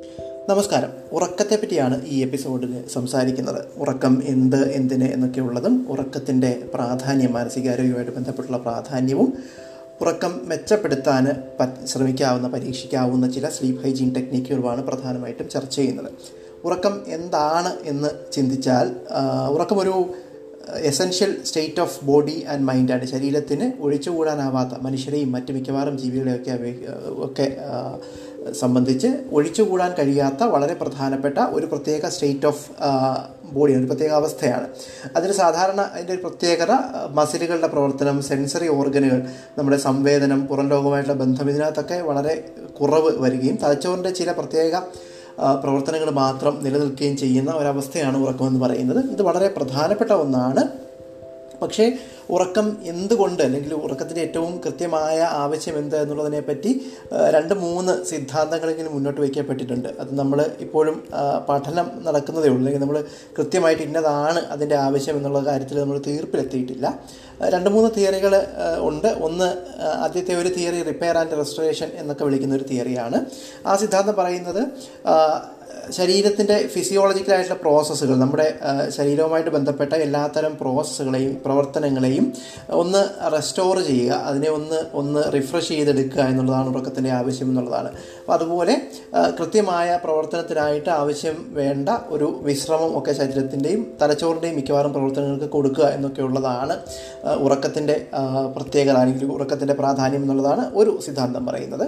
നമസ്കാരം. ഉറക്കത്തെ പറ്റിയാണ് ഈ എപ്പിസോഡിൽ സംസാരിക്കുന്നത്. ഉറക്കം എന്ത് എന്തിന് എന്നൊക്കെയുള്ളതും ഉറക്കത്തിന്റെ പ്രാധാന്യം മാനസികാരോഗ്യവുമായിട്ട് ബന്ധപ്പെട്ടുള്ള പ്രാധാന്യവും ഉറക്കം മെച്ചപ്പെടുത്താൻ ശ്രമിക്കാവുന്ന പരീക്ഷിക്കാവുന്ന ചില സ്ലീപ്പ് ഹൈജീൻ ടെക്നിക്കുകളുമാണ് പ്രധാനമായിട്ടും ചർച്ച ചെയ്യുന്നത്. ഉറക്കം എന്താണ് എന്ന് ചിന്തിച്ചാൽ ഉറക്കമൊരു essential state of body and മൈൻഡാണ് ശരീരത്തിന് ഒഴിച്ചുകൂടാനാവാത്ത മനുഷ്യരെയും മറ്റ് മിക്കവാറും ജീവികളെയൊക്കെ ഒക്കെ സംബന്ധിച്ച് ഒഴിച്ചുകൂടാൻ കഴിയാത്ത വളരെ പ്രധാനപ്പെട്ട ഒരു പ്രത്യേക സ്റ്റേറ്റ് ഓഫ് ബോഡിയാണ് ഒരു പ്രത്യേക അവസ്ഥയാണ്. അതിന് സാധാരണ അതിന്റെ ഒരു പ്രത്യേകത മസിലുകളുടെ പ്രവർത്തനം സെൻസറി ഓർഗനുകൾ നമ്മുടെ സംവേദനം പുറം ലോകവുമായിട്ടുള്ള ബന്ധം ഇതിനകത്തൊക്കെ വളരെ കുറവ് വരികയും തലച്ചോറിന്റെ ചില പ്രത്യേക പ്രവർത്തനങ്ങൾ മാത്രം നിലനിൽക്കുകയും ചെയ്യുന്ന ഒരവസ്ഥയാണ് ഉറക്കമെന്ന് പറയുന്നത്. ഇത് വളരെ പ്രധാനപ്പെട്ട ഒന്നാണ്. പക്ഷേ ഉറക്കം എന്തുകൊണ്ട് അല്ലെങ്കിൽ ഉറക്കത്തിന്റെ ഏറ്റവും കൃത്യമായ ആവശ്യം എന്ത് എന്നുള്ളതിനെപ്പറ്റി രണ്ട് മൂന്ന് സിദ്ധാന്തങ്ങളെങ്കിലും മുന്നോട്ട് വയ്ക്കപ്പെട്ടിട്ടുണ്ട്. അത് നമ്മൾ ഇപ്പോഴും പഠനം നടക്കുന്നതേ ഉള്ളൂ. അല്ലെങ്കിൽ നമ്മൾ കൃത്യമായിട്ട് ഇന്നതാണ് അതിന്റെ ആവശ്യം എന്നുള്ള കാര്യത്തിൽ നമ്മൾ തീർപ്പിലെത്തിയിട്ടില്ല. രണ്ട് മൂന്ന് തിയറികൾ ഉണ്ട്. ഒന്ന് ആദ്യത്തെ ഒരു തിയറി റിപ്പയർ ആൻഡ് റെസ്റ്റോറേഷൻ എന്നൊക്കെ വിളിക്കുന്ന ഒരു തിയറിയാണ്. ആ സിദ്ധാന്തം പറയുന്നത് ശരീരത്തിന്റെ ഫിസിയോളജിക്കലായിട്ടുള്ള പ്രോസസ്സുകൾ നമ്മുടെ ശരീരവുമായിട്ട് ബന്ധപ്പെട്ട എല്ലാത്തരം പ്രോസസ്സുകളെയും പ്രവർത്തനങ്ങളെയും ഒന്ന് റെസ്റ്റോർ ചെയ്യുക അതിനെ ഒന്ന് ഒന്ന് റിഫ്രഷ് ചെയ്തെടുക്കുക എന്നുള്ളതാണ് ഉറക്കത്തിന്റെ ആവശ്യം എന്നുള്ളതാണ്. അപ്പോൾ അതുപോലെ കൃത്യമായ പ്രവർത്തനത്തിനായിട്ട് ആവശ്യം വേണ്ട ഒരു വിശ്രമം ഒക്കെ ശരീരത്തിന്റെയും തലച്ചോറിന്റെയും മിക്കവാറും പ്രവർത്തനങ്ങൾക്ക് കൊടുക്കുക എന്നൊക്കെ ഉള്ളതാണ് ഉറക്കത്തിന്റെ പ്രത്യേകത അല്ലെങ്കിൽ ഉറക്കത്തിന്റെ പ്രാധാന്യം എന്നുള്ളതാണ് ഒരു സിദ്ധാന്തം പറയുന്നത്.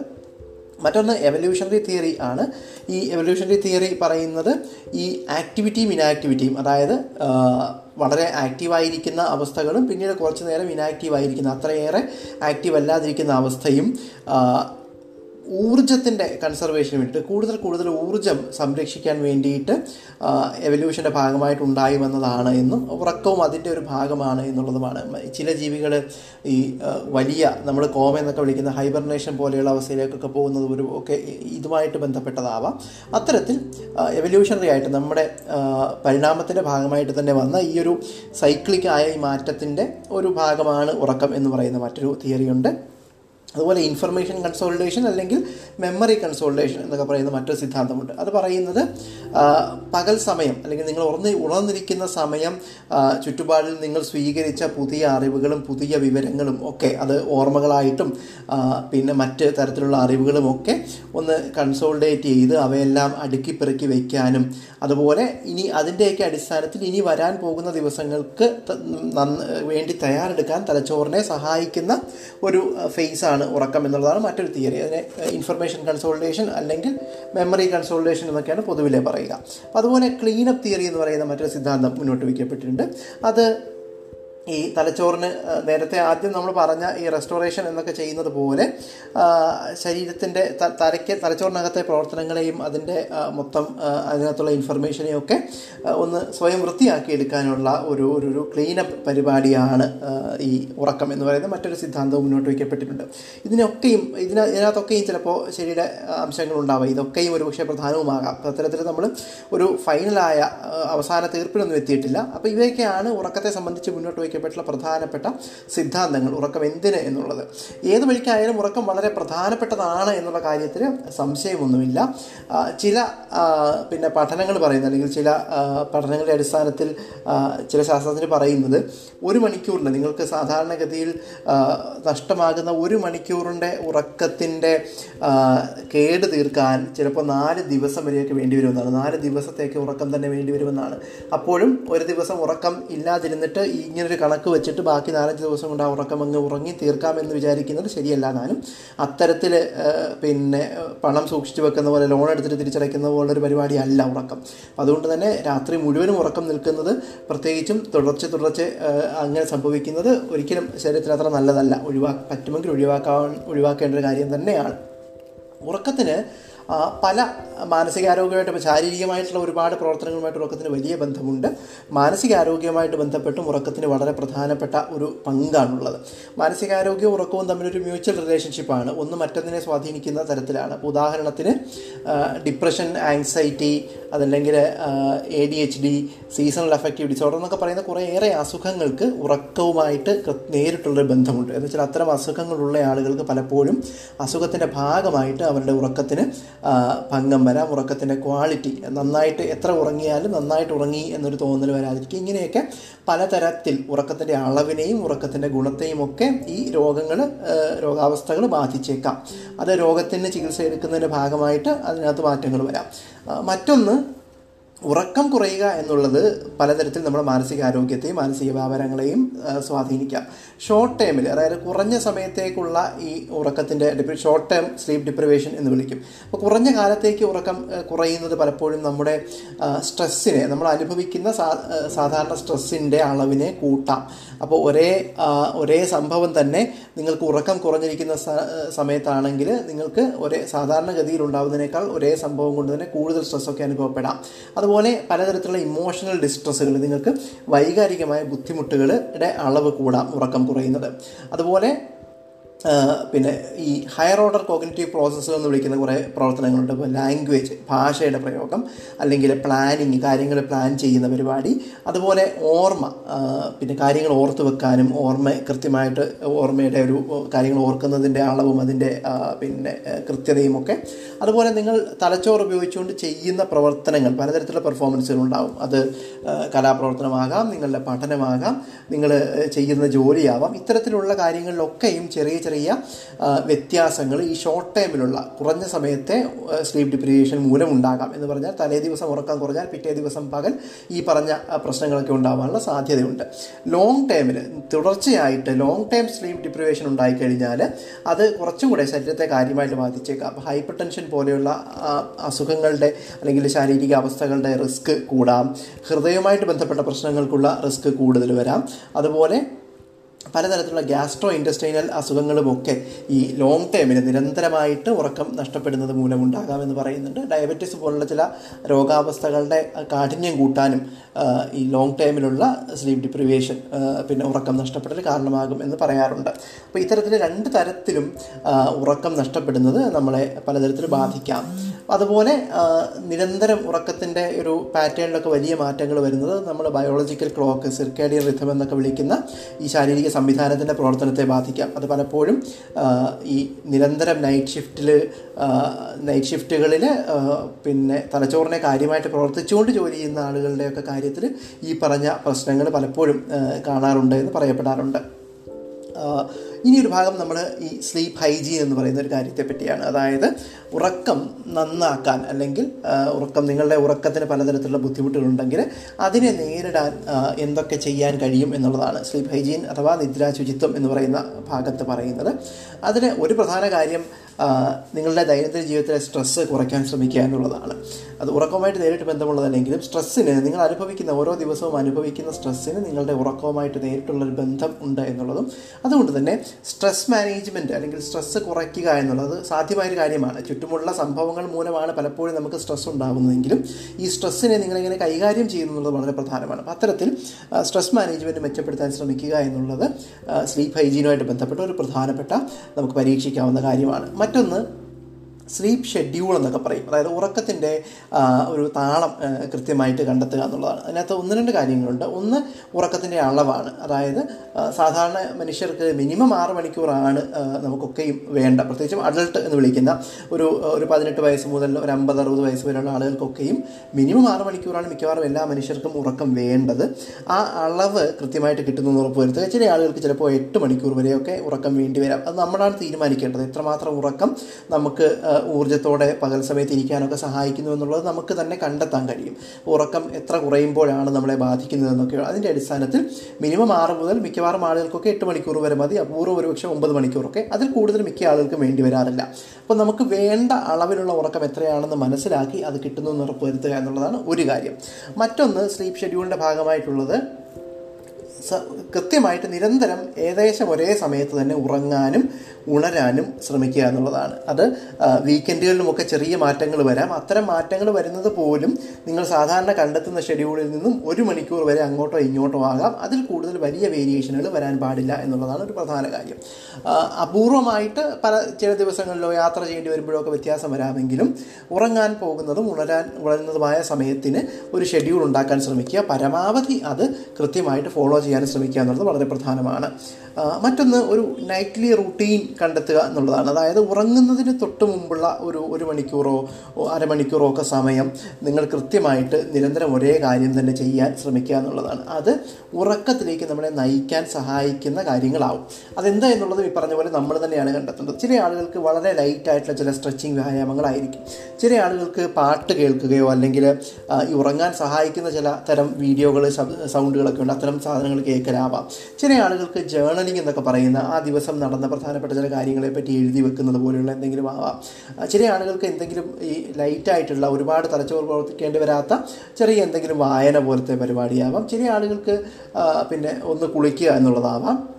മറ്റൊന്ന് എവല്യൂഷണറി തിയറി ആണ്. ഈ എവല്യൂഷണറി തിയറി പറയുന്നത് ഈ ആക്ടിവിറ്റിയും ഇനാക്ടിവിറ്റിയും അതായത് വളരെ ആക്റ്റീവായിരിക്കുന്ന അവസ്ഥകളും പിന്നീട് കുറച്ച് നേരം ഇനാക്റ്റീവ് ആയിരിക്കുന്ന അത്രയേറെ ആക്റ്റീവ് അല്ലാതിരിക്കുന്ന അവസ്ഥയും ഊർജത്തിന്റെ കൺസർവേഷന് വേണ്ടിയിട്ട് കൂടുതൽ കൂടുതൽ ഊർജം സംരക്ഷിക്കാൻ വേണ്ടിയിട്ട് എവല്യൂഷന്റെ ഭാഗമായിട്ട് ഉണ്ടായി വന്നതാണ് എന്നും ഉറക്കവും അതിന്റെ ഒരു ഭാഗമാണ് എന്നുള്ളതുമാണ്. ചില ജീവികൾ ഈ വലിയ നമ്മൾ കോമ എന്നൊക്കെ വിളിക്കുന്ന ഹൈബർനേഷൻ പോലെയുള്ള അവസ്ഥയിലേക്കൊക്കെ പോകുന്നത് ഒരു ഒക്കെ ഇതുമായിട്ട് ബന്ധപ്പെട്ടതാവാം. അത്തരത്തിൽ എവല്യൂഷണറി ആയിട്ട് നമ്മുടെ പരിണാമത്തിന്റെ ഭാഗമായിട്ട് തന്നെ വന്ന ഈ ഒരു സൈക്ലിക്കായ ഈ മാറ്റത്തിന്റെ ഒരു ഭാഗമാണ് ഉറക്കം എന്ന് പറയുന്ന മറ്റൊരു തിയറിയുണ്ട് അതുപോലെ ഇൻഫർമേഷൻ കൺസോൾട്ടേഷൻ അല്ലെങ്കിൽ മെമ്മറി കൺസോൾട്ടേഷൻ എന്നൊക്കെ പറയുന്ന മറ്റൊരു സിദ്ധാന്തമുണ്ട്. അത് പറയുന്നത് പകൽ സമയം അല്ലെങ്കിൽ നിങ്ങൾ ഉറന്ന് ഉണർന്നിരിക്കുന്ന സമയം ചുറ്റുപാടിൽ നിങ്ങൾ സ്വീകരിച്ച പുതിയ അറിവുകളും പുതിയ വിവരങ്ങളും ഒക്കെ അത് ഓർമ്മകളായിട്ടും പിന്നെ മറ്റ് തരത്തിലുള്ള അറിവുകളും ഒക്കെ ഒന്ന് കൺസോൾട്ടേറ്റ് ചെയ്ത് അവയെല്ലാം അടുക്കി പെറുക്കി വയ്ക്കാനും അതുപോലെ ഇനി അതിന്റെയൊക്കെ അടിസ്ഥാനത്തിൽ ഇനി വരാൻ പോകുന്ന ദിവസങ്ങൾക്ക് വേണ്ടി തയ്യാറെടുക്കാൻ തലച്ചോറിനെ സഹായിക്കുന്ന ഒരു ഫേസാണ് ഉറക്കം എന്നുള്ളതാണ് മറ്റൊരു തിയറി. അതിനെ ഇൻഫർമേഷൻ കൺസോൾട്ടേഷൻ അല്ലെങ്കിൽ മെമ്മറി കൺസോൾട്ടേഷൻ എന്നൊക്കെയാണ് പൊതുവിലെ പറയുക. അതുപോലെ ക്ലീനപ്പ് തിയറി എന്ന് പറയുന്ന മറ്റൊരു സിദ്ധാന്തം മുന്നോട്ട് വയ്ക്കപ്പെട്ടിട്ടുണ്ട്. അത് ഈ തലച്ചോറിന് നേരത്തെ ആദ്യം നമ്മൾ പറഞ്ഞ ഈ റെസ്റ്റോറേഷൻ എന്നൊക്കെ ചെയ്യുന്നത് പോലെ ശരീരത്തിന്റെ തലയ്ക്ക് തലച്ചോറിനകത്തെ പ്രവർത്തനങ്ങളെയും അതിന്റെ മൊത്തം അതിനകത്തുള്ള ഇൻഫർമേഷനെയും ഒക്കെ ഒന്ന് സ്വയം വൃത്തിയാക്കി എടുക്കാനുള്ള ഒരു ഒരു ക്ലീനപ്പ് പരിപാടിയാണ് ഈ ഉറക്കം എന്ന് പറയുന്നത് മറ്റൊരു സിദ്ധാന്തവും മുന്നോട്ട് വയ്ക്കപ്പെട്ടിട്ടുണ്ട്. ഇതിനൊക്കെയും ഇതിന ഇതിനകത്തൊക്കെയും ചിലപ്പോൾ ശരീര അംശങ്ങളുണ്ടാവുക ഇതൊക്കെയും ഒരു പക്ഷേ പ്രധാനവുമാകാം. അത്തരത്തിൽ നമ്മൾ ഒരു ഫൈനലായ അവസാന തീർപ്പിലൊന്നും എത്തിയിട്ടില്ല. അപ്പോൾ ഇവയൊക്കെയാണ് ഉറക്കത്തെ സംബന്ധിച്ച് മുന്നോട്ട് വയ്ക്കപ്പെട്ടുള്ള പ്രധാനപ്പെട്ട സിദ്ധാന്തങ്ങൾ ഉറക്കം എന്തിന് എന്നുള്ളത്. ഏത് വഴിക്കായാലും ഉറക്കം വളരെ പ്രധാനപ്പെട്ടതാണ് എന്നുള്ള കാര്യത്തിൽ സംശയമൊന്നുമില്ല. ചില പിന്നെ പഠനങ്ങൾ പറയുന്നത് അല്ലെങ്കിൽ ചില പഠനങ്ങളുടെ അടിസ്ഥാനത്തിൽ ചില ശാസ്ത്രജ്ഞർ പറയുന്നത് ഒരു മണിക്കൂറിന് നിങ്ങൾക്ക് സാധാരണഗതിയിൽ നഷ്ടമാകുന്ന ഒരു മണിക്കൂറിന്റെ ഉറക്കത്തിന്റെ കേട് തീർക്കാൻ ചിലപ്പോൾ നാല് ദിവസം വരെയൊക്കെ വേണ്ടി വരുമെന്നാണ്. നാല് ദിവസത്തേക്ക് ഉറക്കം തന്നെ വേണ്ടി വരുമെന്നാണ്. അപ്പോഴും ഒരു ദിവസം ഉറക്കം ഇല്ലാതിരുന്നിട്ട് ഇങ്ങനൊരു കണക്ക് വെച്ചിട്ട് ബാക്കി നാലഞ്ച് ദിവസം കൊണ്ട് ആ ഉറക്കം അങ്ങ് ഉറങ്ങി തീർക്കാമെന്ന് വിചാരിക്കുന്നത് ശരിയല്ല താനും അത്തരത്തിൽ പിന്നെ പണം സൂക്ഷിച്ചു വെക്കുന്ന പോലെ ലോൺ എടുത്തിട്ട് തിരിച്ചടയ്ക്കുന്ന പോലൊരു പരിപാടിയല്ല ഉറക്കം. അതുകൊണ്ട് തന്നെ രാത്രി മുഴുവനും ഉറക്കം നിൽക്കുന്നത് പ്രത്യേകിച്ചും തുടർച്ച തുടർച്ച അങ്ങനെ സംഭവിക്കുന്നത് ഒരിക്കലും ശരീരത്തിന് അത്ര നല്ലതല്ല. ഒഴിവാ പറ്റുമെങ്കിൽ ഒഴിവാക്കാൻ ഒഴിവാക്കേണ്ട ഒരു കാര്യം തന്നെയാണ്. ഉറക്കത്തിന് പല മാനസികാരോഗ്യമായിട്ട് ശാരീരികമായിട്ടുള്ള ഒരുപാട് പ്രവർത്തനങ്ങളുമായിട്ട് ഉറക്കത്തിന് വലിയ ബന്ധമുണ്ട്. മാനസികാരോഗ്യമായിട്ട് ബന്ധപ്പെട്ടും ഉറക്കത്തിന് വളരെ പ്രധാനപ്പെട്ട ഒരു പങ്കാണുള്ളത്. മാനസികാരോഗ്യവും ഉറക്കവും തമ്മിലൊരു മ്യൂച്വൽ റിലേഷൻഷിപ്പാണ്. ഒന്ന് മറ്റൊന്നിനെ സ്വാധീനിക്കുന്ന തരത്തിലാണ്. ഉദാഹരണത്തിന് ഡിപ്രഷൻ ആങ്സൈറ്റി അതല്ലെങ്കിൽ A D H D seasonal affective disorder എന്നൊക്കെ പറയുന്ന കുറേയേറെ അസുഖങ്ങൾക്ക് ഉറക്കവുമായിട്ട് നേരിട്ടുള്ളൊരു ബന്ധമുണ്ട്. എന്ന് വെച്ചാൽ അത്തരം അസുഖങ്ങളുള്ള ആളുകൾക്ക് പലപ്പോഴും അസുഖത്തിന്റെ ഭാഗമായിട്ട് അവരുടെ ഉറക്കത്തിന് ഭംഗം വരാം ഉറക്കത്തിന്റെ ക്വാളിറ്റി നന്നായിട്ട് എത്ര ഉറങ്ങിയാലും നന്നായിട്ട് ഉറങ്ങി എന്നൊരു തോന്നൽ വരാതിരിക്കും ഇങ്ങനെയൊക്കെ പലതരത്തിൽ ഉറക്കത്തിന്റെ അളവിനെയും ഉറക്കത്തിന്റെ ഗുണത്തെയും ഒക്കെ ഈ രോഗങ്ങൾ രോഗാവസ്ഥകൾ ബാധിച്ചേക്കാം. അത് രോഗത്തിന് ചികിത്സ എടുക്കുന്നതിന്റെ ഭാഗമായിട്ട് അതിനകത്ത് മാറ്റങ്ങൾ വരാം. മറ്റൊന്ന് ഉറക്കം കുറയുക എന്നുള്ളത് പലതരത്തിൽ നമ്മുടെ മാനസികാരോഗ്യത്തെയും മാനസിക വ്യാപാരങ്ങളെയും സ്വാധീനിക്കാം. ഷോർട്ട് ടേമിൽ അതായത് കുറഞ്ഞ സമയത്തേക്കുള്ള ഈ ഉറക്കത്തിന്റെ ഷോർട്ട് ടേം സ്ലീപ്പ് ഡിപ്രിവേഷൻ എന്ന് വിളിക്കും. അപ്പോൾ കുറഞ്ഞ കാലത്തേക്ക് ഉറക്കം കുറയുന്നത് പലപ്പോഴും നമ്മുടെ സ്ട്രെസ്സിനെ നമ്മൾ അനുഭവിക്കുന്ന സാധാരണ സ്ട്രെസ്സിന്റെ അളവിനെ കൂട്ടാം. അപ്പോൾ ഒരേ ഒരേ സംഭവം തന്നെ നിങ്ങൾക്ക് ഉറക്കം കുറഞ്ഞിരിക്കുന്ന സമയത്താണെങ്കിൽ നിങ്ങൾക്ക് ഒരേ സാധാരണഗതിയിൽ ഉണ്ടാകുന്നതിനേക്കാൾ ഒരേ സംഭവം കൊണ്ട് തന്നെ കൂടുതൽ സ്ട്രെസ്സൊക്കെ അനുഭവപ്പെടാം. പലതരത്തിലുള്ള ഇമോഷണൽ ഡിസ്ട്രസ്സുകൾ നിങ്ങൾക്ക് വൈകാരികമായ ബുദ്ധിമുട്ടുകളുടെ അളവ് കൂടാം ഉറക്കം കുറയുന്നത്. അതുപോലെ പിന്നെ ഈ ഹയർ ഓർഡർ കോഗ്നേറ്റീവ് പ്രോസസ്സുകൾ എന്ന് വിളിക്കുന്ന കുറേ പ്രവർത്തനങ്ങളുണ്ട്. ഇപ്പോൾ ലാംഗ്വേജ് ഭാഷയുടെ പ്രയോഗം അല്ലെങ്കിൽ പ്ലാനിങ് കാര്യങ്ങൾ പ്ലാൻ ചെയ്യുന്ന പരിപാടി. അതുപോലെ ഓർമ്മ പിന്നെ കാര്യങ്ങൾ ഓർത്ത് വെക്കാനും ഓർമ്മ കൃത്യമായിട്ട് ഓർമ്മയുടെ ഒരു കാര്യങ്ങൾ ഓർക്കുന്നതിന്റെ അളവും അതിന്റെ പിന്നെ കൃത്യതയും ഒക്കെ. അതുപോലെ നിങ്ങൾ തലച്ചോറ് ഉപയോഗിച്ചുകൊണ്ട് ചെയ്യുന്ന പ്രവർത്തനങ്ങൾ പലതരത്തിലുള്ള പെർഫോമൻസുകൾ ഉണ്ടാവും. അത് കലാപ്രവർത്തനമാകാം നിങ്ങളുടെ പഠനമാകാം നിങ്ങൾ ചെയ്യുന്ന ജോലിയാവാം. ഇത്തരത്തിലുള്ള കാര്യങ്ങളിലൊക്കെയും ചെറിയ ചെറിയ വ്യത്യാസങ്ങൾ ഈ ഷോർട്ട് ടൈമിലുള്ള കുറഞ്ഞ സമയത്തെ സ്ലീപ്പ് ഡിപ്രിയേഷൻ മൂലം ഉണ്ടാകാം എന്ന് പറഞ്ഞാൽ തലേ ദിവസം ഉറക്കം കുറഞ്ഞാൽ പിറ്റേ ദിവസം പകൽ ഈ പറഞ്ഞ പ്രശ്നങ്ങളൊക്കെ ഉണ്ടാവാനുള്ള സാധ്യതയുണ്ട്. ലോങ് ടേമിൽ തുടർച്ചയായിട്ട് ലോങ് ടൈം സ്ലീപ്പ് ഡിപ്രിവേഷൻ ഉണ്ടായിക്കഴിഞ്ഞാൽ അത് കുറച്ചും കൂടെ ശരീരത്തെ കാര്യമായിട്ട് ബാധിച്ചേക്കാം. ഹൈപ്പർ ടെൻഷൻ പോലെയുള്ള അസുഖങ്ങളുടെ അല്ലെങ്കിൽ ശാരീരിക അവസ്ഥകളുടെ റിസ്ക് കൂടാം. ഹൃദയവുമായിട്ട് ബന്ധപ്പെട്ട പ്രശ്നങ്ങൾക്കുള്ള റിസ്ക് കൂടുതൽ വരാം. അതുപോലെ പലതരത്തിലുള്ള ഗ്യാസ്ട്രോ ഇൻഡസ്ട്രീനൽ അസുഖങ്ങളുമൊക്കെ ഈ ലോങ് ടേമിൽ നിരന്തരമായിട്ട് ഉറക്കം നഷ്ടപ്പെടുന്നത് മൂലമുണ്ടാകാമെന്ന് പറയുന്നുണ്ട്. ഡയബറ്റീസ് പോലുള്ള ചില രോഗാവസ്ഥകളുടെ കാഠിന്യം കൂട്ടാനും ഈ ലോങ് ടേമിലുള്ള സ്ലീപ്പ് ഡിപ്രിവേഷൻ പിന്നെ ഉറക്കം നഷ്ടപ്പെടൽ കാരണമാകും എന്ന് പറയാറുണ്ട്. അപ്പോൾ ഇത്തരത്തിൽ രണ്ട് തരത്തിലും ഉറക്കം നഷ്ടപ്പെടുന്നത് നമ്മളെ പലതരത്തിൽ ബാധിക്കാം. അതുപോലെ നിരന്തരം ഉറക്കത്തിന്റെ ഒരു പാറ്റേണിലൊക്കെ വലിയ മാറ്റങ്ങൾ വരുന്നത് നമ്മൾ ബയോളജിക്കൽ ക്ലോക്ക് സിർക്കേഡിയൻ റിഥം എന്നൊക്കെ വിളിക്കുന്ന ഈ ശാരീരിക സംവിധാനത്തിന്റെ പ്രവർത്തനത്തെ ബാധിക്കാം. അത് പലപ്പോഴും ഈ നിരന്തരം നൈറ്റ് ഷിഫ്റ്റിൽ നൈറ്റ് ഷിഫ്റ്റുകളിൽ പിന്നെ തലച്ചോറിനെ കാര്യമായിട്ട് പ്രവർത്തിച്ചുകൊണ്ട് ജോലി ചെയ്യുന്ന ആളുകളുടെയൊക്കെ കാര്യത്തിൽ ഈ പറഞ്ഞ പ്രശ്നങ്ങൾ പലപ്പോഴും കാണാറുണ്ട് എന്ന് പറയപ്പെടാറുണ്ട്. ഇനിയൊരു ഭാഗം നമ്മൾ ഈ സ്ലീപ്പ് ഹൈജീൻ എന്ന് പറയുന്ന ഒരു കാര്യത്തെ പറ്റിയാണ്. അതായത് ഉറക്കം നന്നാക്കാൻ അല്ലെങ്കിൽ ഉറക്കം നിങ്ങളുടെ ഉറക്കത്തിന് പലതരത്തിലുള്ള ബുദ്ധിമുട്ടുകളുണ്ടെങ്കിൽ അതിനെ നേരിടാൻ എന്തൊക്കെ ചെയ്യാൻ കഴിയും എന്നുള്ളതാണ്. സ്ലീപ്പ് ഹൈജീൻ അഥവാ നിദ്രാശുചിത്വം എന്ന് പറയുന്ന ഭാഗത്ത് പറയുന്നത്. അതിന് ഒരു പ്രധാന കാര്യം നിങ്ങളുടെ ദൈനംദിന ജീവിതത്തിലെ സ്ട്രെസ്സ് കുറയ്ക്കാൻ ശ്രമിക്കുക എന്നുള്ളതാണ്. അത് ഉറക്കവുമായിട്ട് നേരിട്ട് ബന്ധമുള്ളതല്ലെങ്കിലും സ്ട്രെസ്സിന് നിങ്ങൾ അനുഭവിക്കുന്ന ഓരോ ദിവസവും അനുഭവിക്കുന്ന സ്ട്രെസ്സിന് നിങ്ങളുടെ ഉറക്കവുമായിട്ട് നേരിട്ടുള്ളൊരു ബന്ധം ഉണ്ട് എന്നുള്ളതും അതുകൊണ്ട് തന്നെ സ്ട്രെസ് മാനേജ്മെന്റ് അല്ലെങ്കിൽ സ്ട്രെസ്സ് കുറയ്ക്കുക എന്നുള്ളത് സാധ്യമായൊരു കാര്യമാണ്. ചുറ്റുമുള്ള സംഭവങ്ങൾ മൂലമാണ് പലപ്പോഴും നമുക്ക് സ്ട്രെസ് ഉണ്ടാകുന്നതെങ്കിലും ഈ സ്ട്രെസ്സിനെ നിങ്ങളെങ്ങനെ കൈകാര്യം ചെയ്യുന്നു എന്നുള്ളത് വളരെ പ്രധാനമാണ്. അപ്പോൾ അത്തരത്തിൽ സ്ട്രെസ് മാനേജ്മെന്റ് മെച്ചപ്പെടുത്താൻ ശ്രമിക്കുക എന്നുള്ളത് സ്ലീപ്പ് ഹൈജീനുമായിട്ട് ബന്ധപ്പെട്ട ഒരു പ്രധാനപ്പെട്ട നമുക്ക് പരീക്ഷിക്കാവുന്ന കാര്യമാണ്. മറ്റൊന്ന് സ്ലീപ്പ് ഷെഡ്യൂൾ എന്നൊക്കെ പറയും. അതായത് ഉറക്കത്തിന്റെ ഒരു താളം കൃത്യമായിട്ട് കണ്ടെത്തുക എന്നുള്ളതാണ്. അതിനകത്ത് ഒന്ന് രണ്ട് കാര്യങ്ങളുണ്ട്. ഒന്ന് ഉറക്കത്തിന്റെ അളവാണ്. അതായത് സാധാരണ മനുഷ്യർക്ക് മിനിമം ആറ് മണിക്കൂറാണ് നമുക്കൊക്കെയും വേണ്ട. പ്രത്യേകിച്ചും അഡൾട്ട് എന്ന് വിളിക്കുന്ന ഒരു ഒരു പതിനെട്ട് വയസ്സ് മുതൽ ഒരു അമ്പത് അറുപത് വയസ്സ് വരെയുള്ള ആളുകൾക്കൊക്കെയും മിനിമം ആറ് മണിക്കൂറാണ് മിക്കവാറും എല്ലാ മനുഷ്യർക്കും ഉറക്കം വേണ്ടത്. ആ അളവ് കൃത്യമായിട്ട് കിട്ടുന്നു ഉറപ്പുവരുത്തുക ചില ആളുകൾക്ക് ചിലപ്പോൾ എട്ട് മണിക്കൂർ വരെയൊക്കെ ഉറക്കം വേണ്ടി വരാം. അത് നമ്മളാണ് തീരുമാനിക്കേണ്ടത്. എത്രമാത്രം ഉറക്കം നമുക്ക് ഊർജത്തോടെ പകൽ സമയത്ത് ഇരിക്കാനൊക്കെ സഹായിക്കുന്നു എന്നുള്ളത് നമുക്ക് തന്നെ കണ്ടെത്താൻ കഴിയും. ഉറക്കം എത്ര കുറയുമ്പോഴാണ് നമ്മളെ ബാധിക്കുന്നതെന്നൊക്കെ അതിന്റെ അടിസ്ഥാനത്തിൽ മിനിമം ആറ് മുതൽ മിക്കവാറും ആളുകൾക്കൊക്കെ എട്ട് മണിക്കൂർ വരെ മതി. അപൂർവം ഒരുപക്ഷെ ഒമ്പത് മണിക്കൂറൊക്കെ അതിൽ കൂടുതൽ മിക്ക ആളുകൾക്കും വേണ്ടി വരാറില്ല. അപ്പോൾ നമുക്ക് വേണ്ട അളവിലുള്ള ഉറക്കം എത്രയാണെന്ന് മനസ്സിലാക്കി അത് കിട്ടുന്നു എന്ന് ഉറപ്പുവരുത്തുക എന്നുള്ളതാണ് ഒരു കാര്യം. മറ്റൊന്ന് സ്ലീപ്പ് ഷെഡ്യൂളിന്റെ ഭാഗമായിട്ടുള്ളത് കൃത്യമായിട്ട് നിരന്തരം ഏകദേശം ഒരേ സമയത്ത് തന്നെ ഉറങ്ങാനും ഉണരാനും ശ്രമിക്കുക എന്നുള്ളതാണ്. അത് വീക്കെൻഡുകളിലും വീക്കെൻഡുകളിലുമൊക്കെ ചെറിയ മാറ്റങ്ങൾ വരാം. അത്തരം മാറ്റങ്ങൾ വരുന്നത് പോലും നിങ്ങൾ സാധാരണ കണ്ടെത്തുന്ന ഷെഡ്യൂളിൽ നിന്നും ഒരു മണിക്കൂർ വരെ അങ്ങോട്ടോ ഇങ്ങോട്ടോ ആകാം. അതിൽ കൂടുതൽ വലിയ വേരിയേഷനുകൾ വരാൻ പാടില്ല എന്നുള്ളതാണ് ഒരു പ്രധാന കാര്യം. അപൂർവമായിട്ട് പല ചില ദിവസങ്ങളിലോ യാത്ര ചെയ്യേണ്ടി വരുമ്പോഴോ ഒക്കെ വ്യത്യാസം വരാമെങ്കിലും ഉറങ്ങാൻ പോകുന്നതും ഉണരാൻ ഉണരുന്നതുമായ സമയത്തിന് ഒരു ഷെഡ്യൂൾ ഉണ്ടാക്കാൻ ശ്രമിക്കുക. പരമാവധി അത് കൃത്യമായിട്ട് ഫോളോ ചെയ്യാൻ ശ്രമിക്കുക എന്നുള്ളത് വളരെ പ്രധാനമാണ്. മറ്റൊന്ന് ഒരു നൈറ്റ്ലി റുട്ടീൻ കണ്ടെത്തുക എന്നുള്ളതാണ്. അതായത് ഉറങ്ങുന്നതിന് തൊട്ട് മുമ്പുള്ള ഒരു ഒരു മണിക്കൂറോ അരമണിക്കൂറോ ഒക്കെ സമയം നിങ്ങൾ കൃത്യമായിട്ട് നിരന്തരം ഒരേ കാര്യം തന്നെ ചെയ്യാൻ ശ്രമിക്കുക എന്നുള്ളതാണ്. അത് ഉറക്കത്തിലേക്ക് നമ്മളെ നയിക്കാൻ സഹായിക്കുന്ന കാര്യങ്ങളാവും. അതെന്താ എന്നുള്ളത് ഈ പറഞ്ഞ പോലെ നമ്മൾ തന്നെയാണ് കണ്ടെത്തേണ്ടത്. ചില ആളുകൾക്ക് വളരെ ലൈറ്റായിട്ടുള്ള ചില സ്ട്രെച്ചിങ് വ്യായാമങ്ങളായിരിക്കും. ചില ആളുകൾക്ക് പാട്ട് കേൾക്കുകയോ അല്ലെങ്കിൽ ഈ ഉറങ്ങാൻ സഹായിക്കുന്ന ചില തരം വീഡിയോകൾ സൗണ്ടുകളൊക്കെ ഉണ്ട്. അത്തരം സാധനങ്ങൾ കേൾക്കലാവാം. ചില ആളുകൾക്ക് ജേർണലിംഗ് എന്നൊക്കെ പറയുന്ന ആ ദിവസം നടന്ന പ്രധാനപ്പെട്ട ചില കാര്യങ്ങളെ പറ്റി എഴുതി വെക്കുന്നത് പോലെയുള്ള എന്തെങ്കിലും ആവാം. ചില ആളുകൾക്ക് എന്തെങ്കിലും ഈ ലൈറ്റായിട്ടുള്ള ഒരുപാട് തലച്ചോറ് പ്രവർത്തിക്കേണ്ടി വരാത്ത ചെറിയ എന്തെങ്കിലും വായന പോലത്തെ പരിപാടിയാവാം. ചില ആളുകൾക്ക് പിന്നെ ഒന്ന് കുളിക്കുക എന്നുള്ളതാവാം.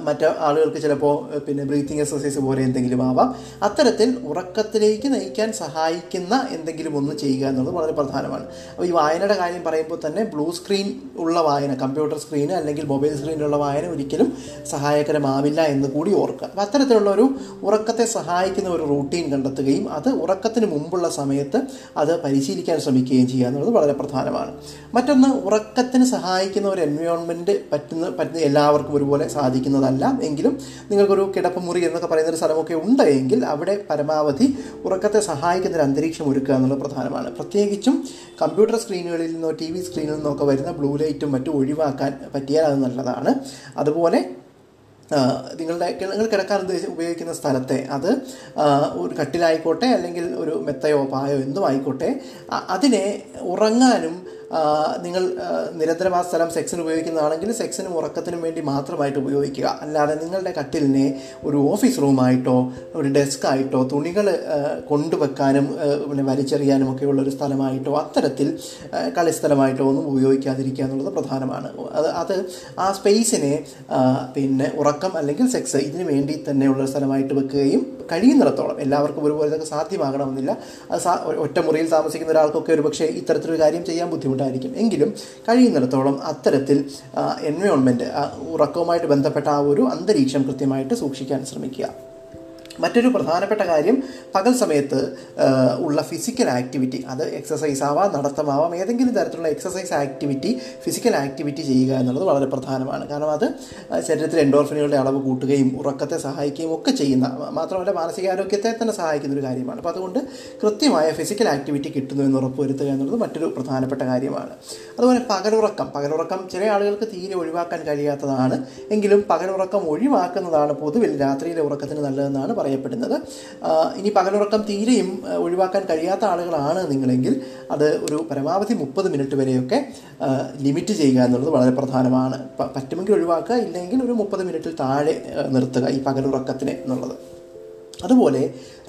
മറ്റ് ആളുകൾക്ക് ചിലപ്പോൾ പിന്നെ ബ്രീത്തിങ് എക്സസൈസ് പോലെ എന്തെങ്കിലും ആവാം. അത്തരത്തിൽ ഉറക്കത്തിലേക്ക് നയിക്കാൻ സഹായിക്കുന്ന എന്തെങ്കിലും ഒന്ന് ചെയ്യുക എന്നുള്ളത് വളരെ പ്രധാനമാണ്. അപ്പോൾ ഈ വായനയുടെ കാര്യം പറയുമ്പോൾ തന്നെ ബ്ലൂ സ്ക്രീൻ ഉള്ള വായന കമ്പ്യൂട്ടർ സ്ക്രീൻ അല്ലെങ്കിൽ മൊബൈൽ സ്ക്രീനിലുള്ള വായന ഒരിക്കലും സഹായകരമാവില്ല എന്ന് കൂടി ഓർക്കുക. അപ്പോൾ അത്തരത്തിലുള്ള ഒരു ഉറക്കത്തെ സഹായിക്കുന്ന ഒരു റൂട്ടീൻ കണ്ടെത്തുകയും അത് ഉറക്കത്തിന് മുമ്പുള്ള സമയത്ത് അത് പരിശീലിക്കാൻ ശ്രമിക്കുകയും ചെയ്യുക എന്നുള്ളത് വളരെ പ്രധാനമാണ്. മറ്റൊന്ന് ഉറക്കത്തിന് സഹായിക്കുന്ന ഒരു എൻവയോൺമെന്റ് പറ്റുന്ന പറ്റുന്ന എല്ലാവർക്കും ഒരുപോലെ സാധിക്കുന്നതല്ല എങ്കിലും നിങ്ങൾക്കൊരു കിടപ്പുമുറി എന്നൊക്കെ പറയുന്ന ഒരു സ്ഥലമൊക്കെ ഉണ്ട് എങ്കിൽ അവിടെ പരമാവധി ഉറക്കത്തെ സഹായിക്കുന്ന ഒരു അന്തരീക്ഷം ഒരുക്കുക എന്നുള്ളത് പ്രധാനമാണ്. പ്രത്യേകിച്ചും കമ്പ്യൂട്ടർ സ്ക്രീനുകളിൽ നിന്നോ ടി വി സ്ക്രീനിൽ നിന്നൊക്കെ വരുന്ന ബ്ലൂ ലൈറ്റും മറ്റും ഒഴിവാക്കാൻ പറ്റിയാൽ അത് നല്ലതാണ്. അതുപോലെ നിങ്ങളുടെ നിങ്ങൾ കിടക്കാൻ ഉദ്ദേശി- ഉപയോഗിക്കുന്ന സ്ഥലത്തെ അത് ഒരു കട്ടിലായിക്കോട്ടെ അല്ലെങ്കിൽ ഒരു മെത്തയോ പായോ എന്തും ആയിക്കോട്ടെ അതിനെ ഉറങ്ങാനും നിങ്ങൾ നിരന്തരം ആ സ്ഥലം സെക്സിന് ഉപയോഗിക്കുന്നതാണെങ്കിൽ സെക്സിനും ഉറക്കത്തിനും വേണ്ടി മാത്രമായിട്ട് ഉപയോഗിക്കുക. അല്ലാതെ നിങ്ങളുടെ കട്ടിലിനെ ഒരു ഓഫീസ് റൂമായിട്ടോ ഒരു ഡെസ്കായിട്ടോ തുണികൾ കൊണ്ടുവെക്കാനും പിന്നെ വലിച്ചെറിയാനും ഒക്കെയുള്ള ഒരു സ്ഥലമായിട്ടോ അത്തരത്തിൽ കളിസ്ഥലമായിട്ടോ ഒന്നും ഉപയോഗിക്കാതിരിക്കുക എന്നുള്ളത് പ്രധാനമാണ്. അത് അത് ആ സ്പേസിനെ പിന്നെ ഉറക്കം അല്ലെങ്കിൽ സെക്സ് ഇതിനു വേണ്ടി തന്നെയുള്ള സ്ഥലമായിട്ട് വെക്കുകയും കഴിയുന്നിടത്തോളം എല്ലാവർക്കും ഒരുപോലെ ഇതൊക്കെ സാധ്യമാകണമെന്നില്ല. അത് സാ ഒറ്റ മുറിയിൽ താമസിക്കുന്ന ഒരാൾക്കൊക്കെ ഒരു പക്ഷേ ഇത്തരത്തിലൊരു കാര്യം ചെയ്യാൻ ബുദ്ധിമുട്ടായിരിക്കും എങ്കിലും കഴിയുന്നിടത്തോളം അത്തരത്തിൽ എൻവയോൺമെന്റ് ഉറക്കവുമായിട്ട് ബന്ധപ്പെട്ട ആ ഒരു അന്തരീക്ഷം കൃത്യമായിട്ട് സൂക്ഷിക്കാൻ ശ്രമിക്കുക. മറ്റൊരു പ്രധാനപ്പെട്ട കാര്യം പകൽ സമയത്ത് ഉള്ള ഫിസിക്കൽ ആക്ടിവിറ്റി അത് എക്സസൈസ് ആവാം നടത്തമാവാം ഏതെങ്കിലും തരത്തിലുള്ള എക്സസൈസ് ആക്ടിവിറ്റി ഫിസിക്കൽ ആക്ടിവിറ്റി ചെയ്യുക എന്നുള്ളത് വളരെ പ്രധാനമാണ്. കാരണം അത് ശരീരത്തിൽ എൻഡോർഫിനുകളുടെ അളവ് കൂട്ടുകയും ഉറക്കത്തെ സഹായിക്കുകയും ഒക്കെ ചെയ്യുന്ന മാത്രമല്ല മാനസികാരോഗ്യത്തെ തന്നെ സഹായിക്കുന്ന ഒരു കാര്യമാണ്. അപ്പോൾ അതുകൊണ്ട് കൃത്യമായ ഫിസിക്കൽ ആക്ടിവിറ്റി കിട്ടുന്നു എന്ന് ഉറപ്പുവരുത്തുക എന്നുള്ളത് മറ്റൊരു പ്രധാനപ്പെട്ട കാര്യമാണ്. അതുപോലെ പകലുറക്കം പകലുറക്കം ചില ആളുകൾക്ക് തീരെ ഒഴിവാക്കാൻ കഴിയാത്തതാണ്. എങ്കിലും പകലുറക്കം ഒഴിവാക്കുന്നതാണ് പൊതുവിൽ രാത്രിയിലെ ഉറക്കത്തിന് നല്ലതെന്നാണ് പറയപ്പെടുന്നത്. ഇനി പകലുറക്കം തീരെയും ഒഴിവാക്കാൻ കഴിയാത്ത ആളുകളാണ് നിങ്ങളെങ്കിൽ അത് ഒരു പരമാവധി മുപ്പത് മിനിറ്റ് വരെയൊക്കെ ലിമിറ്റ് ചെയ്യുക എന്നുള്ളത് വളരെ പ്രധാനമാണ്. പറ്റുമെങ്കിൽ ഒഴിവാക്കുക ഇല്ലെങ്കിൽ ഒരു മുപ്പത് മിനിറ്റിൽ താഴെ നിർത്തുക ഈ പകലുറക്കത്തിന് എന്നുള്ളത്. അതുപോലെ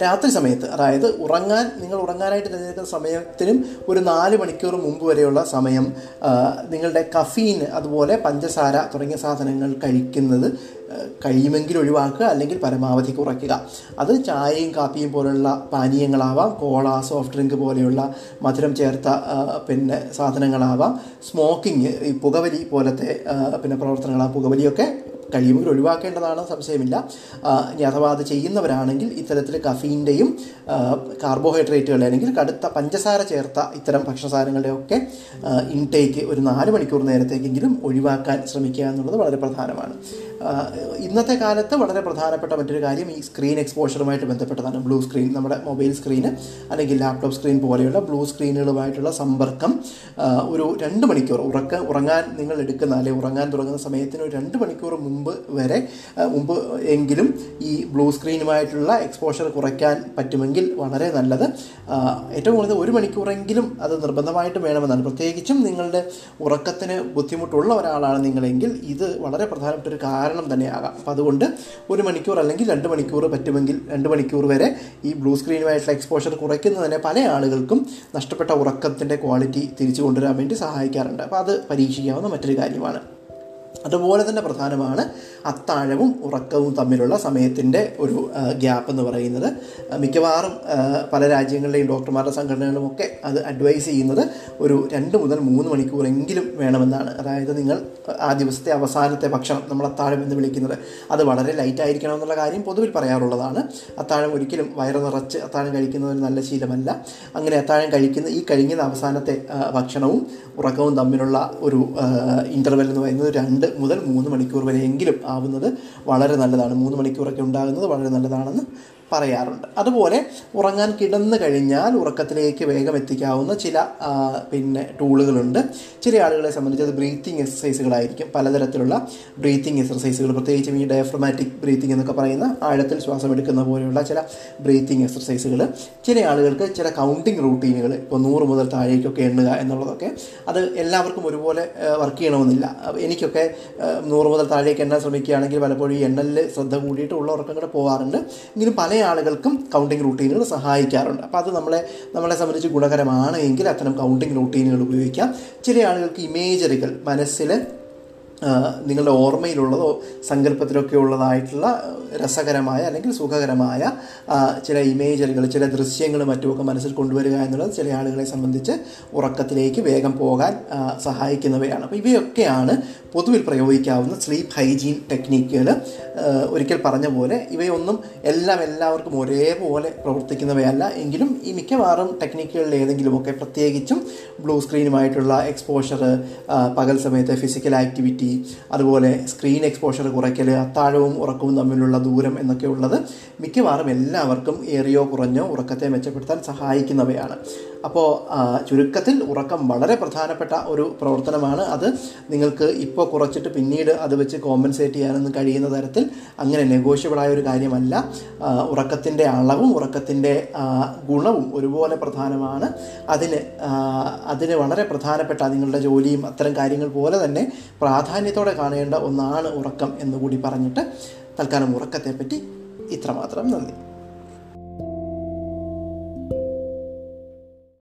രാത്രി സമയത്ത് അതായത് ഉറങ്ങാൻ നിങ്ങൾ ഉറങ്ങാനായിട്ട് തിരഞ്ഞെടുക്കുന്ന സമയത്തിനും ഒരു നാല് മണിക്കൂർ മുമ്പ് വരെയുള്ള സമയം നിങ്ങളുടെ കഫീൻ അതുപോലെ പഞ്ചസാര തുടങ്ങിയ സാധനങ്ങൾ കഴിക്കുന്നത് കഴിയുമെങ്കിൽ ഒഴിവാക്കുക അല്ലെങ്കിൽ പരമാവധി കുറയ്ക്കുക. അത് ചായയും കാപ്പിയും പോലുള്ള പാനീയങ്ങളാവാം കോള സോഫ്റ്റ് ഡ്രിങ്ക് പോലെയുള്ള മധുരം ചേർത്ത പിന്നെ സാധനങ്ങളാവാം. സ്മോക്കിംഗ് ഈ പുകവലി പോലത്തെ പിന്നെ പ്രവർത്തനങ്ങളാണ് പുകവലിയൊക്കെ കഴിയുമെങ്കിൽ ഒഴിവാക്കേണ്ടതാണ് സംശയമില്ല. ഇനി അഥവാ അത് ചെയ്യുന്നവരാണെങ്കിൽ ഇത്തരത്തിൽ കഫീന്റെയും കാർബോഹൈഡ്രേറ്റുകൾ അല്ലെങ്കിൽ കടുത്ത പഞ്ചസാര ചേർത്ത ഇത്തരം ഭക്ഷണസാധനങ്ങളുടെയൊക്കെ ഇൻടേക്ക് ഒരു നാല് മണിക്കൂർ നേരത്തേക്കെങ്കിലും ഒഴിവാക്കാൻ ശ്രമിക്കുക എന്നുള്ളത് വളരെ പ്രധാനമാണ്. ഇന്നത്തെ കാലത്ത് വളരെ പ്രധാനപ്പെട്ട മറ്റൊരു കാര്യം ഈ സ്ക്രീൻ എക്സ്പോഷറുമായിട്ട് ബന്ധപ്പെട്ടതാണ്. ബ്ലൂ സ്ക്രീൻ നമ്മുടെ മൊബൈൽ സ്ക്രീന് അല്ലെങ്കിൽ ലാപ്ടോപ്പ് സ്ക്രീൻ പോലെയുള്ള ബ്ലൂ സ്ക്രീനുകളുമായിട്ടുള്ള സമ്പർക്കം ഒരു രണ്ട് മണിക്കൂർ. ഉറക്ക ഉറങ്ങാൻ നിങ്ങൾ എടുക്കുന്ന അല്ലെങ്കിൽ ഉറങ്ങാൻ തുടങ്ങുന്ന സമയത്തിന് ഒരു രണ്ട് മണിക്കൂർ മുമ്പ് വരെ മുമ്പ് എങ്കിലും ഈ ബ്ലൂ സ്ക്രീനുമായിട്ടുള്ള എക്സ്പോഷർ കുറയ്ക്കാൻ പറ്റുമെങ്കിൽ വളരെ നല്ലത്. ഏറ്റവും കൂടുതൽ ഒരു മണിക്കൂറെങ്കിലും അത് നിർബന്ധമായിട്ടും വേണമെന്നാണ്. പ്രത്യേകിച്ചും നിങ്ങളുടെ ഉറക്കത്തിന് ബുദ്ധിമുട്ടുള്ള ഒരാളാണ് നിങ്ങളെങ്കിൽ ഇത് വളരെ പ്രധാനപ്പെട്ട ഒരു കാരണം തന്നെയാകാം. അപ്പോൾ അതുകൊണ്ട് ഒരു മണിക്കൂർ അല്ലെങ്കിൽ രണ്ട് മണിക്കൂർ പറ്റുമെങ്കിൽ രണ്ട് മണിക്കൂർ വരെ ഈ ബ്ലൂ സ്ക്രീനുമായിട്ടുള്ള എക്സ്പോഷർ കുറയ്ക്കുന്നതിനെ പല ആളുകൾക്കും നഷ്ടപ്പെട്ട ഉറക്കത്തിന്റെ ക്വാളിറ്റി തിരിച്ചു കൊണ്ടുവരാൻ വേണ്ടി സഹായിക്കാറുണ്ട്. അപ്പോൾ അത് പരീക്ഷിക്കാവുന്ന മറ്റൊരു കാര്യമാണ്. അതുപോലെ തന്നെ പ്രധാനമാണ് അത്താഴവും ഉറക്കവും തമ്മിലുള്ള സമയത്തിന്റെ ഒരു ഗ്യാപ്പ് എന്ന് പറയുന്നത്. മിക്കവാറും പല രാജ്യങ്ങളിലെയും ഡോക്ടർമാരുടെ സംഘടനകളും ഒക്കെ അത് അഡ്വൈസ് ചെയ്യുന്നത് ഒരു രണ്ട് മുതൽ മൂന്ന് മണിക്കൂറെങ്കിലും വേണമെന്നാണ്. അതായത് നിങ്ങൾ ആ ദിവസത്തെ അവസാനത്തെ ഭക്ഷണം നമ്മൾ അത്താഴം എന്ന് വിളിക്കുന്നത് അത് വളരെ ലൈറ്റ് ആയിരിക്കണം എന്നുള്ള കാര്യം പൊതുവിൽ പറയാറുള്ളതാണ്. അത്താഴം ഒരിക്കലും വയറ് നിറച്ച് അത്താഴം കഴിക്കുന്നത് നല്ല ശീലമല്ല. അങ്ങനെ അത്താഴം കഴിക്കുന്ന ഈ കഴിക്കുന്ന അവസാനത്തെ ഭക്ഷണവും ഉറക്കവും തമ്മിലുള്ള ഒരു ഇന്റർവെൽ എന്ന് പറയുന്നത് രണ്ട് മുതൽ മൂന്ന് മണിക്കൂർ വരെയെങ്കിലും ആവുന്നത് വളരെ നല്ലതാണ്. മൂന്ന് മണിക്കൂറൊക്കെ ഉണ്ടാകുന്നത് വളരെ നല്ലതാണെന്ന് പറയാറുണ്ട്. അതുപോലെ ഉറങ്ങാൻ കിടന്നു കഴിഞ്ഞാൽ ഉറക്കത്തിലേക്ക് വേഗം എത്തിക്കാവുന്ന ചില പിന്നെ ടൂളുകളുണ്ട്. ചില ആളുകളെ സംബന്ധിച്ച് അത് ബ്രീത്തിങ് എക്സസൈസുകളായിരിക്കും പലതരത്തിലുള്ള ബ്രീത്തിങ് എക്സസൈസുകൾ പ്രത്യേകിച്ചും ഈ ഡയഫ്രമാറ്റിക് ബ്രീത്തിങ് എന്നൊക്കെ പറയുന്ന ആഴത്തിൽ ശ്വാസം എടുക്കുന്ന പോലെയുള്ള ചില ബ്രീത്തിങ് എക്സസൈസുകൾ ചില ആളുകൾക്ക് ചില കൗണ്ടിങ് റൂട്ടീനുകൾ ഇപ്പോൾ നൂറ് മുതൽ താഴേക്കൊക്കെ എണ്ണുക എന്നുള്ളതൊക്കെ അത് എല്ലാവർക്കും ഒരുപോലെ വർക്ക് ചെയ്യണമെന്നില്ല. എനിക്കൊക്കെ നൂറ് മുതൽ താഴേക്ക് എണ്ണാൻ ശ്രമിക്കുകയാണെങ്കിൽ പലപ്പോഴും ഈ എണ്ണലിൽ ശ്രദ്ധ കൂടിയിട്ട് ഉള്ള പോകാറുണ്ട് എങ്കിലും പല ആളുകൾക്കും കൗണ്ടിങ് റൂട്ടീനുകൾ സഹായിക്കാറുണ്ട്. അപ്പോൾ അത് നമ്മളെ നമ്മളെ സംബന്ധിച്ച് ഗുണകരമാണ് എങ്കിൽ അത്തരം കൗണ്ടിങ് റൂട്ടീനുകൾ ഉപയോഗിക്കാം. ചില ആളുകൾക്ക് ഇമേജറികൾ മനസ്സിൽ നിങ്ങളുടെ ഓർമ്മയിലുള്ളതോ സങ്കല്പത്തിലൊക്കെ ഉള്ളതായിട്ടുള്ള രസകരമായ അല്ലെങ്കിൽ സുഖകരമായ ചില ഇമേജറികൾ ചില ദൃശ്യങ്ങൾ മറ്റുമൊക്കെ മനസ്സിൽ കൊണ്ടുവരിക എന്നുള്ളത് ചില ആളുകളെ സംബന്ധിച്ച് ഉറക്കത്തിലേക്ക് വേഗം പോകാൻ സഹായിക്കുന്നവയാണ്. അപ്പോൾ ഇവയൊക്കെയാണ് പൊതുവിൽ പ്രയോഗിക്കാവുന്ന സ്ലീപ്പ് ഹൈജീൻ ടെക്നിക്കുകൾ ഒരിക്കൽ പറഞ്ഞ പോലെ ഇവയൊന്നും എല്ലാം എല്ലാവർക്കും ഒരേപോലെ പ്രവർത്തിക്കുന്നവയല്ല. എങ്കിലും ഈ മിക്കവാറും ടെക്നിക്കുകളിൽ ഏതെങ്കിലുമൊക്കെ പ്രത്യേകിച്ചും ബ്ലൂ സ്ക്രീനുമായിട്ടുള്ള എക്സ്പോഷർ പകൽ സമയത്തെ ഫിസിക്കൽ ആക്ടിവിറ്റി അതുപോലെ സ്ക്രീൻ എക്സ്പോഷർ കുറയ്ക്കൽ അത്താഴവും ഉറക്കവും തമ്മിലുള്ള ദൂരം എന്നൊക്കെ ഉള്ളത് മിക്കവാറും എല്ലാവർക്കും ഏറിയോ കുറഞ്ഞോ ഉറക്കത്തെ മെച്ചപ്പെടുത്താൻ സഹായിക്കുന്നവയാണ്. അപ്പോൾ ചുരുക്കത്തിൽ ഉറക്കം വളരെ പ്രധാനപ്പെട്ട ഒരു പ്രവർത്തനമാണ് അത്. നിങ്ങൾക്ക് ഇപ്പോൾ കുറച്ചിട്ട് പിന്നീട് അത് വെച്ച് കോമ്പൻസേറ്റ് ചെയ്യാനൊന്നും കഴിയുന്ന തരത്തിൽ അങ്ങനെ നെഗോഷ്യബിളായ ഒരു കാര്യമല്ല. ഉറക്കത്തിന്റെ അളവും ഉറക്കത്തിന്റെ ഗുണവും ഒരുപോലെ പ്രധാനമാണ്. അതിന് അതിന് വളരെ പ്രധാനപ്പെട്ട നിങ്ങളുടെ ജോലിയും അത്തരം കാര്യങ്ങൾ പോലെ തന്നെ പ്രാധാന്യത്തോടെ കാണേണ്ട ഒന്നാണ് ഉറക്കം എന്നുകൂടി പറഞ്ഞിട്ട് തൽക്കാലം ഉറക്കത്തെപ്പറ്റി ഇത്രമാത്രം. നന്ദി.